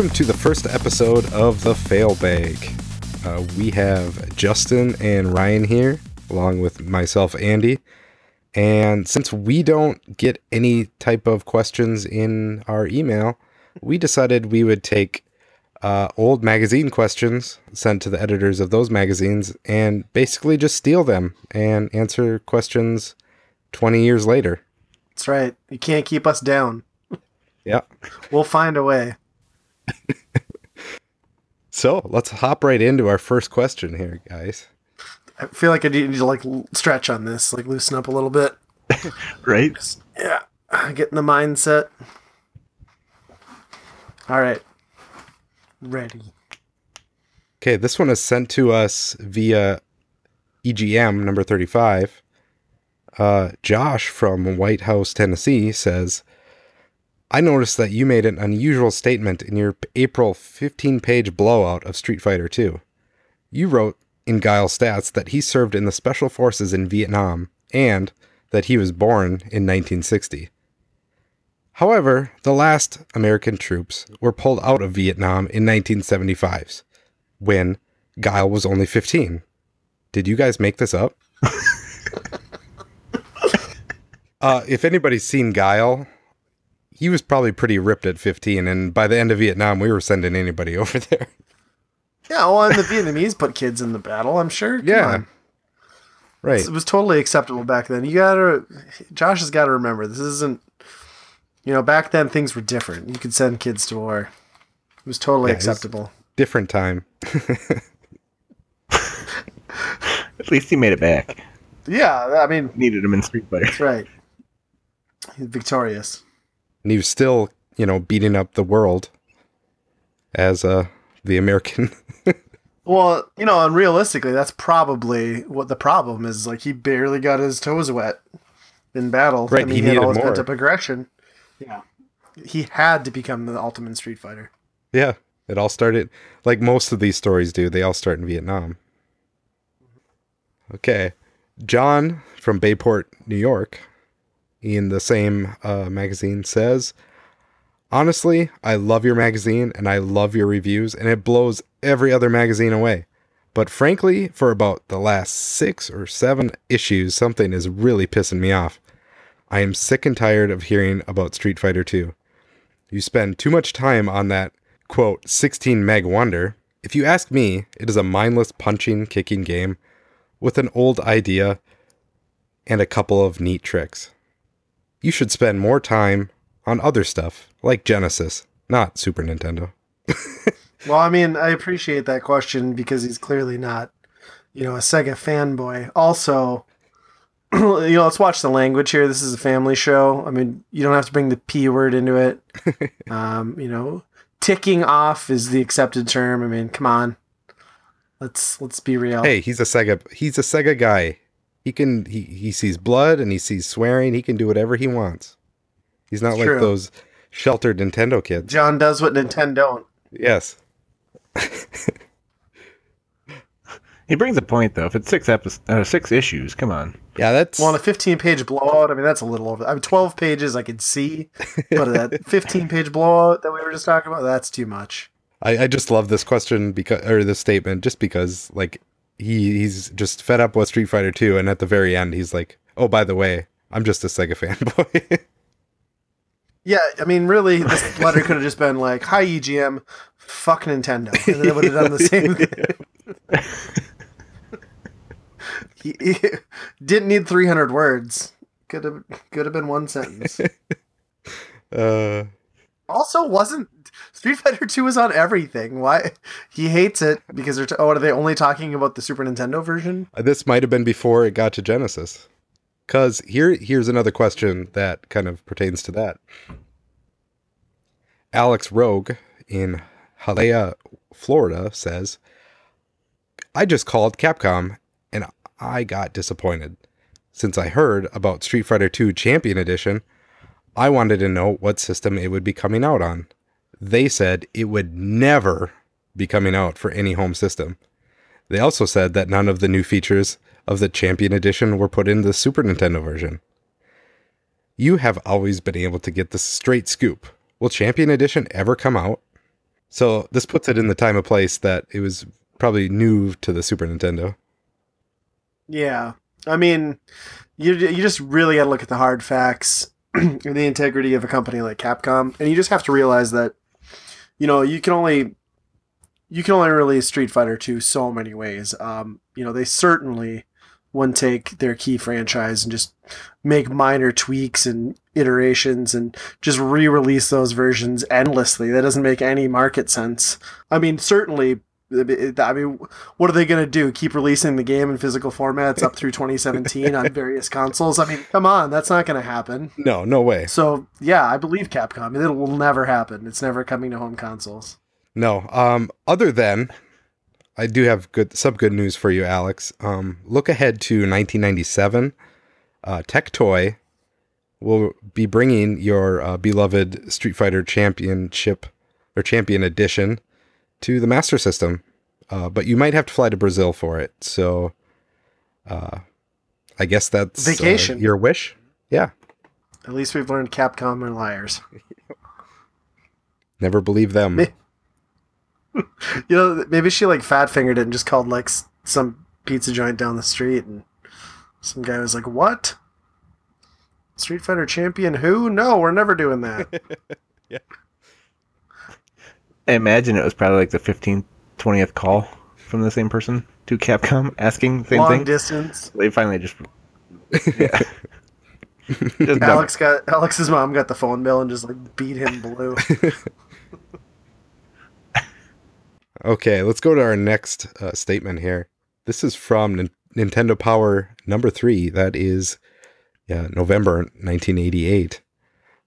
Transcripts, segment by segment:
welcome to the first episode of the Fail Bag. Uh, we have Justin and Ryan here, along with myself, Andy. And since we don't get any type of questions in our email, we decided we would take uh, old magazine questions sent to the editors of those magazines and basically just steal them and answer questions 20 years later. That's right. You can't keep us down. Yeah. We'll find a way. So let's hop right into our first question here, guys. I feel like I need to like stretch on this, like loosen up a little bit. right? Yeah, get in the mindset. All right, ready. Okay, this one is sent to us via EGM number 35. Uh, Josh from White House, Tennessee says, I noticed that you made an unusual statement in your April 15 page blowout of Street Fighter 2. You wrote in Guile Stats that he served in the Special Forces in Vietnam and that he was born in 1960. However, the last American troops were pulled out of Vietnam in 1975 when Guile was only 15. Did you guys make this up? uh, if anybody's seen Guile, he was probably pretty ripped at 15, and by the end of Vietnam, we were sending anybody over there. Yeah, well, and the Vietnamese put kids in the battle. I'm sure. Come Yeah. on. Right. it was totally acceptable back then. You gotta, Josh has got to remember this isn't. You know, back then things were different. You could send kids to war. It was totally Yeah, it was- acceptable. Different time. At least he made it back. Yeah, I mean, Needed him in Street Fighter. that's right. He's victorious. And he was still, you know, beating up the world as uh, the American. Well, you know, and realistically, that's probably what the problem is. Like he barely got his toes wet in battle. Right, I mean, he he, had needed all his more. pent up aggression. Yeah, he had to become the ultimate Street Fighter. yeah. It all started like most of these stories do. They all start in Vietnam. Okay. John from Bayport, New York, in the same uh, magazine says, Honestly, I love your magazine and I love your reviews, and it blows every other magazine away. But frankly, for about the last six or seven issues, something is really pissing me off. I am sick and tired of hearing about Street Fighter 2. You spend too much time on that, quote, 16 meg wonder. If you ask me, it is a mindless punching, kicking game with an old idea and a couple of neat tricks. You should spend more time on other stuff, like Genesis, not Super Nintendo. Well, I mean, I appreciate that question because he's clearly not, you know, a Sega fanboy. Also, you know, let's watch the language here. This is a family show. I mean, you don't have to bring the p word into it. um, you know, ticking off is the accepted term. I mean, come on, let's let's be real. Hey, he's a Sega he's a Sega guy. He can he, he sees blood and he sees swearing, he can do whatever he wants. He's not It's like true. those sheltered Nintendo kids. John does what Nintendo don't. Yes. He brings a point though. If it's six episodes, uh, six issues, come on. Yeah, that's Well, on a 15 page blowout, I mean, that's a little over. I mean, 12 pages I could see, but that 15 page blowout that we were just talking about, that's too much. I, I just love this question because or this statement just because like he he's just fed up with Street Fighter 2 and at the very end he's like, "Oh, by the way, I'm just a Sega fanboy." Yeah, I mean, really, this letter could have just been like, "Hi EGM, fuck Nintendo," and then it would have done the same thing. he, he didn't need 300 words. Could have could have been one sentence. uh Also, wasn't Street Fighter Two was on everything? Why he hates it because they're t- oh, are they only talking about the Super Nintendo version? Uh, this might have been before it got to Genesis. Cuz here here's another question that kind of pertains to that. Alex Rogue in Hialeah, Florida says, I just called Capcom and I got disappointed. Since I heard about Street Fighter 2 Champion Edition, I wanted to know what system it would be coming out on. They said it would never be coming out for any home system. They also said that none of the new features of the Champion Edition were put in the Super Nintendo version. You have always been able to get the straight scoop. Will Champion Edition ever come out? So this puts it in the time of place that it was probably new to the Super Nintendo. Yeah, I mean, you you just really got to look at the hard facts and the integrity of a company like Capcom, and you just have to realize that you know you can only you can only release Street Fighter two so many ways. Um, you know, they certainly wouldn't take their key franchise and just make minor tweaks and iterations and just re-release those versions endlessly. That doesn't make any market sense. I mean, certainly I mean, what are they going to do? Keep releasing the game in physical formats up through 2017 on various consoles? I mean, come on, that's not going to happen. No, no way. So, yeah, I believe Capcom. It will never happen. It's never coming to home consoles. No. Um, other than, I do have good some good news for you, Alex. Um, look ahead to 1997. Uh, Tectoy will be bringing your uh, beloved Street Fighter Championship or Champion Edition to the Master System, uh, but you might have to fly to Brazil for it. So, uh, I guess that's uh, Vacation. your wish. Yeah. At least we've learned Capcom are liars. Never believe them. Me- You know, maybe she like fat fingered it and just called like some pizza joint down the street, and some guy was like, "What? Street Fighter champion? Who? No, we're never doing that." I imagine it was probably like the 15th, 20th call from the same person to Capcom asking the same Long thing. distance. They finally just. Yeah. just done. Alex got Alex's mom got the phone bill and just like beat him blue. Okay, let's go to our next uh, statement here. This is from Nin- Nintendo Power number three. That is yeah, November 1988.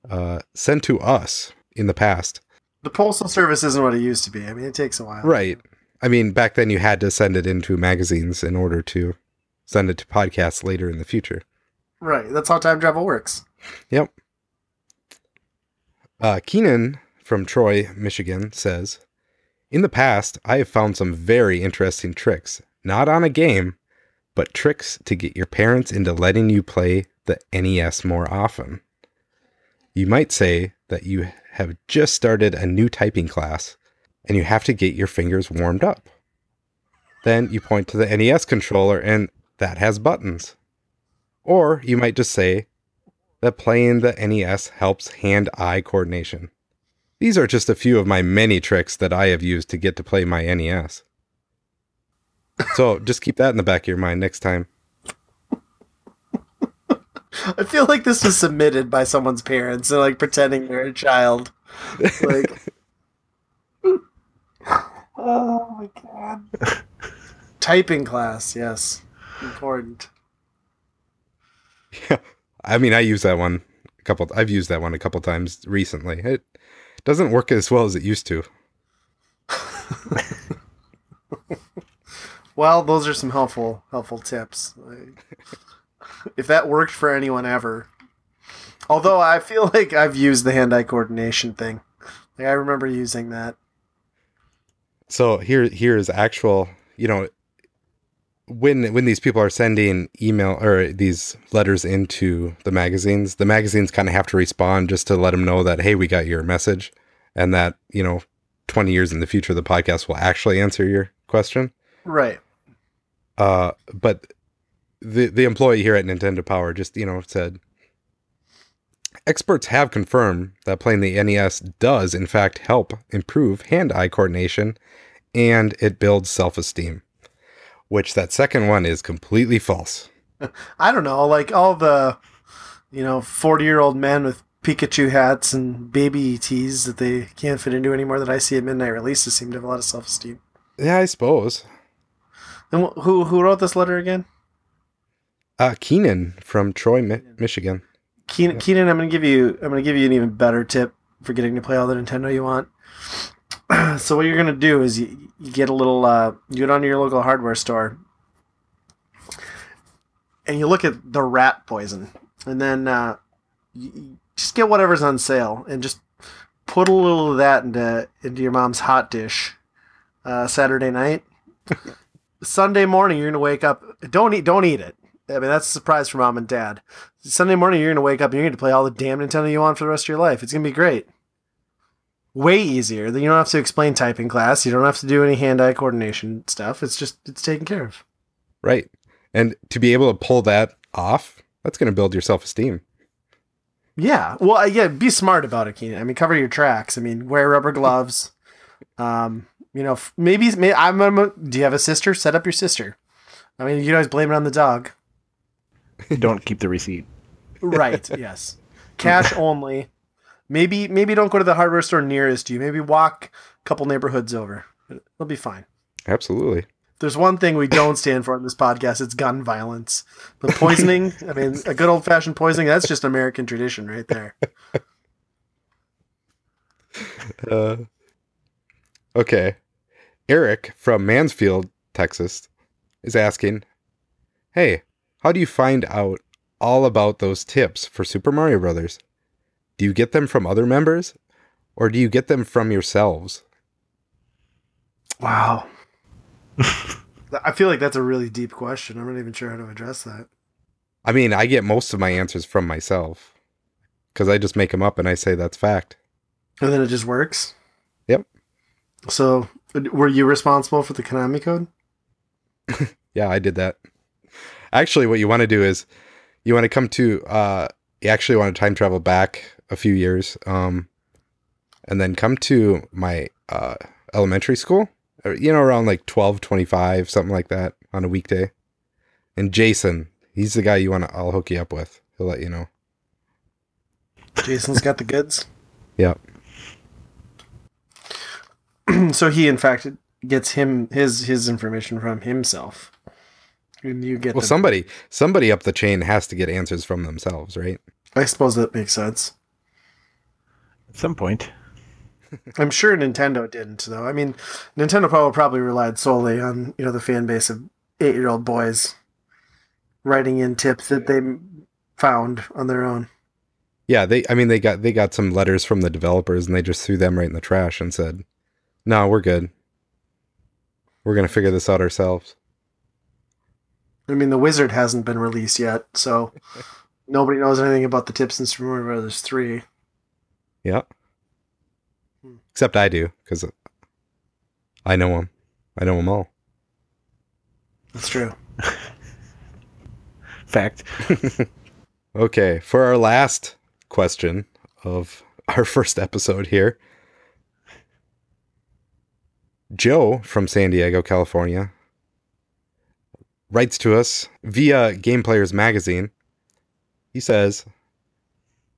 Uh, sent to us in the past. The postal service isn't what it used to be. I mean, it takes a while. Right. I mean, back then you had to send it into magazines in order to send it to podcasts later in the future. Right. That's how time travel works. Yep. Uh, Keenan from Troy, Michigan says, In the past, I have found some very interesting tricks, not on a game, but tricks to get your parents into letting you play the NES more often. You might say that you have just started a new typing class and you have to get your fingers warmed up. Then you point to the NES controller and that has buttons. Or you might just say, that playing the NES helps hand eye coordination. These are just a few of my many tricks that I have used to get to play my NES. So just keep that in the back of your mind next time. I feel like this was submitted by someone's parents and like pretending they're a child. Like, oh my god. Typing class, yes, important. Yeah, I mean, I use that one a couple. I've used that one a couple times recently. It doesn't work as well as it used to. Well, those are some helpful helpful tips. If that worked for anyone ever. Although I feel like I've used the hand-eye coordination thing. Like I remember using that. So here, here is actual. You know, when when these people are sending email or these letters into the magazines, the magazines kind of have to respond just to let them know that hey, we got your message, and that you know, twenty years in the future, the podcast will actually answer your question. Right. Uh, but the the employee here at Nintendo Power just you know said experts have confirmed that playing the NES does in fact help improve hand-eye coordination and it builds self-esteem. Which that second one is completely false. I don't know, like all the, you know, 40 year old men with Pikachu hats and baby ETs that they can't fit into anymore that I see at midnight releases seem to have a lot of self esteem. Yeah, I suppose. And wh- who who wrote this letter again? Uh, Keenan from Troy, Mi- Michigan. Keenan, Keenan, I'm gonna give you I'm gonna give you an even better tip for getting to play all the Nintendo you want. so what you're gonna do is you, you get a little uh, you get onto your local hardware store and you look at the rat poison, and then uh, you just get whatever's on sale and just put a little of that into into your mom's hot dish uh, Saturday night. Sunday morning, you're gonna wake up. Don't eat. Don't eat it. I mean, that's a surprise for mom and dad. Sunday morning, you're gonna wake up and you're gonna play all the damn Nintendo you want for the rest of your life. It's gonna be great. way easier. Then you don't have to explain typing class. You don't have to do any hand-eye coordination stuff. It's just it's taken care of. Right. And to be able to pull that off, that's going to build your self esteem. Yeah. Well, uh, yeah. Be smart about it, Keenan. I mean, cover your tracks. I mean, wear rubber gloves. Um, you know, maybe, maybe I'm, I'm Do you have a sister? Set up your sister. I mean, you can always blame it on the dog. Don't keep the receipt. Right. yes. Cash only. Maybe maybe don't go to the hardware store nearest you. Maybe walk a couple neighborhoods over. It'll be fine. Absolutely. There's one thing we don't stand for in this podcast. It's gun violence. But poisoning, I mean, a good old fashioned poisoning, that's just American tradition right there. Uh, okay. Eric from Mansfield, Texas, is asking Hey, how do you find out all about those tips for Super Mario Brothers? Do you get them from other members or do you get them from yourselves? Wow. I feel like that's a really deep question. I'm not even sure how to address that. I mean, I get most of my answers from myself because I just make them up and I say that's fact. And then it just works? Yep. So, were you responsible for the Konami code? Yeah, I did that. Actually, what you want to do is you want to come to, uh, you actually want to time travel back a few years um, and then come to my uh, elementary school, you know, around like 12, 25, something like that on a weekday. And Jason, he's the guy you want to, I'll hook you up with. He'll let you know. Jason's got the goods. Yep. so he, in fact, gets him his his information from himself. And you get Well, the- somebody, somebody up the chain has to get answers from themselves, right? I suppose that makes sense. At some point. I'm sure Nintendo didn't, though. I mean, Nintendo probably probably relied solely on you know the fan base of eight year old boys writing in tips that they found on their own. Yeah, they. I mean, they got they got some letters from the developers, and they just threw them right in the trash and said, "No, we're good. We're gonna figure this out ourselves." I mean, the Wizard hasn't been released yet, so nobody knows anything about the tips in Super Mario Brothers three. Yeah. Hmm. Except I do, because I know them. I know them all. That's true. Fact. Okay, for our last question of our first episode here, Joe from San Diego, California, writes to us via Game Players Magazine. He says,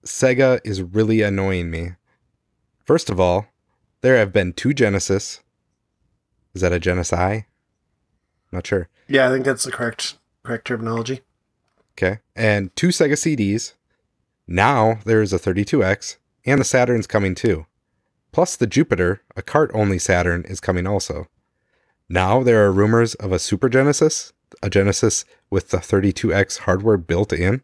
Sega is really annoying me. First of all, there have been two Genesis. Is that a Genesi? Not sure. Yeah, I think that's the correct correct terminology. Okay. And two Sega CDs. Now there is a 32X, and the Saturn's coming too. Plus the Jupiter, a cart only Saturn, is coming also. Now there are rumors of a Super Genesis, a Genesis with the 32X hardware built in.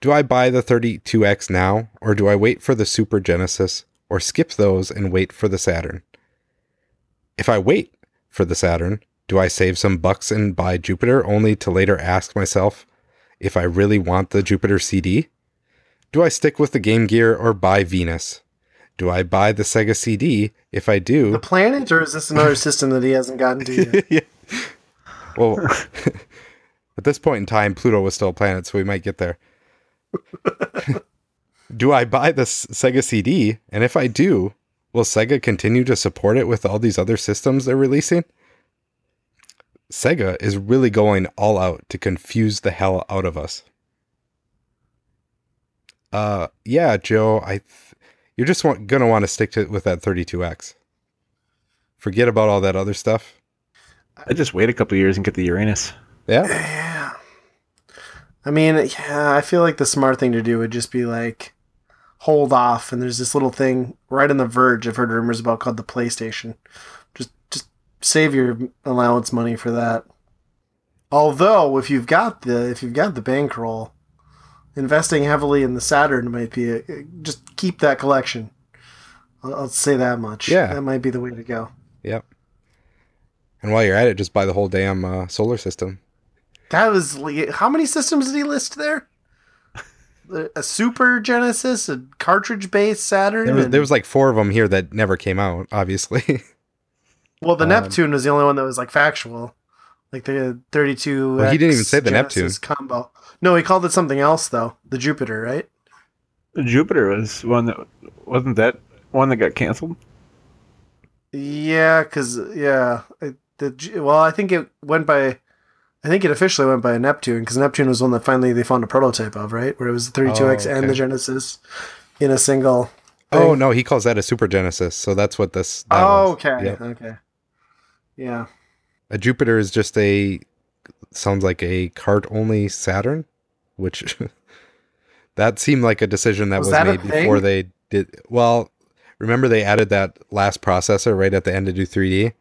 Do I buy the 32X now, or do I wait for the Super Genesis, or skip those and wait for the Saturn? If I wait for the Saturn, do I save some bucks and buy Jupiter only to later ask myself if I really want the Jupiter CD? Do I stick with the Game Gear or buy Venus? Do I buy the Sega CD? If I do, The planet, or is this another system that he hasn't gotten to yet? yeah. Well, at this point in time, Pluto was still a planet, so we might get there. do I buy this Sega CD? And if I do, will Sega continue to support it with all these other systems they're releasing? Sega is really going all out to confuse the hell out of us. Uh, yeah, Joe, I, th- you're just want, gonna want to stick to with that 32x. Forget about all that other stuff. I just wait a couple years and get the Uranus. Yeah, Yeah. I mean, yeah, I feel like the smart thing to do would just be like hold off and there's this little thing right on the verge I've heard rumors about called the PlayStation. Just just save your allowance money for that. Although if you've got the if you've got the bankroll, investing heavily in the Saturn might be a, just keep that collection. I'll, I'll say that much. Yeah. that might be the way to go. yep. And while you're at it, just buy the whole damn uh, solar system. That was how many systems did he list there? a Super Genesis, a cartridge-based Saturn. There was, and- there was like four of them here that never came out. Obviously, well, the um, Neptune was the only one that was like factual, like the 32. Well, he didn't even say the Genesis combo. No, he called it something else though. The Jupiter, right? Jupiter was one that wasn't that one that got canceled. Yeah, because yeah, I- the well, I think it went by. I think it officially went by Neptune because Neptune was one that finally they found a prototype of, right? Where it was the 32X Oh, and the Genesis in a single. oh no, he calls that a Super Genesis. So that's what this. that Oh, okay, Yep. okay, yeah. A Jupiter is just a sounds like a cart only Saturn, which that seemed like a decision that Was was, that made before they did. Well, remember they added that last processor right at the end to do 3D.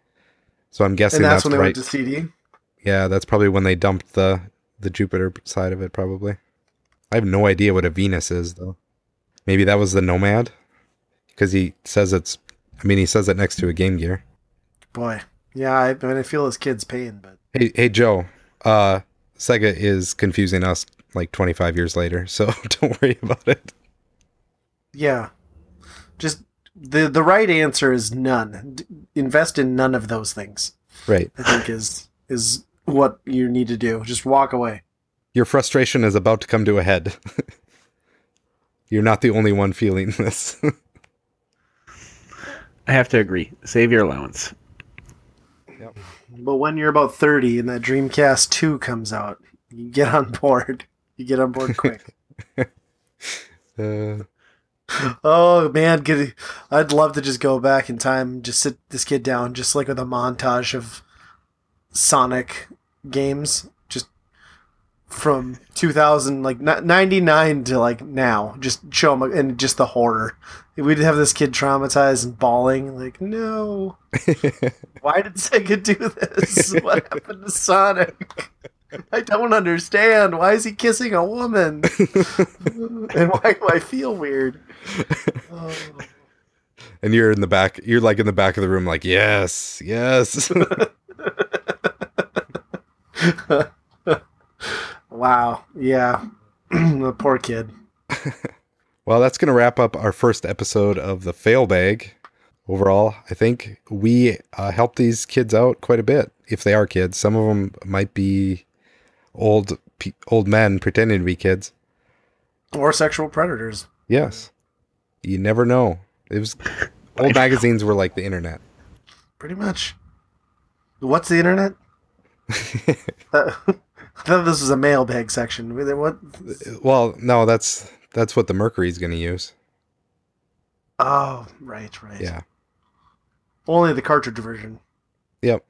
So I'm guessing And that's, that's, when they right. went to CD. Yeah, that's probably when they dumped the the Jupiter side of it. Probably. I have no idea what a Venus is though. Maybe that was the Nomad, because he says it's. I mean, he says it next to a Game Gear. Boy, yeah. I, I mean, I feel his kid's pain, but Hey, hey, Joe. Uh, Sega is confusing us like 25 years later, so don't worry about it. yeah, just the the right answer is none. D- invest in none of those things. Right. I think is is what you need to do. Just walk away. Your frustration is about to come to a head. You're not the only one feeling this. I have to agree. Save your allowance. Yep. But when you're about thirty and that Dreamcast two comes out, you get on board. You get on board quick. uh, Oh man, I'd love to just go back in time, just sit this kid down, just like with a montage of Sonic games, just from 2000, like 99 to like now. Just show him and just the horror. We'd have this kid traumatized and bawling, like, no, why did Sega do this? What happened to Sonic? I don't understand. Why is he kissing a woman? and why do I feel weird? Oh. and you're in the back. You're like in the back of the room, like yes, yes. Wow. Yeah. the poor kid. well, that's gonna wrap up our first episode of the fail bag. Overall, I think we uh, helped these kids out quite a bit. If they are kids, some of them might be old pe- old men pretending to be kids. Or sexual predators. Yes, you never know. It was old magazines were like the internet. Pretty much. What's the internet? Uh, I thought this was a mailbag section. What? Well, no, that's that's what the Mercury's going to use. Oh, right, right. Yeah. Only the cartridge version. Yep.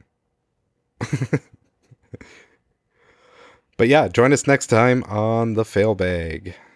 but yeah, join us next time on the fail bag.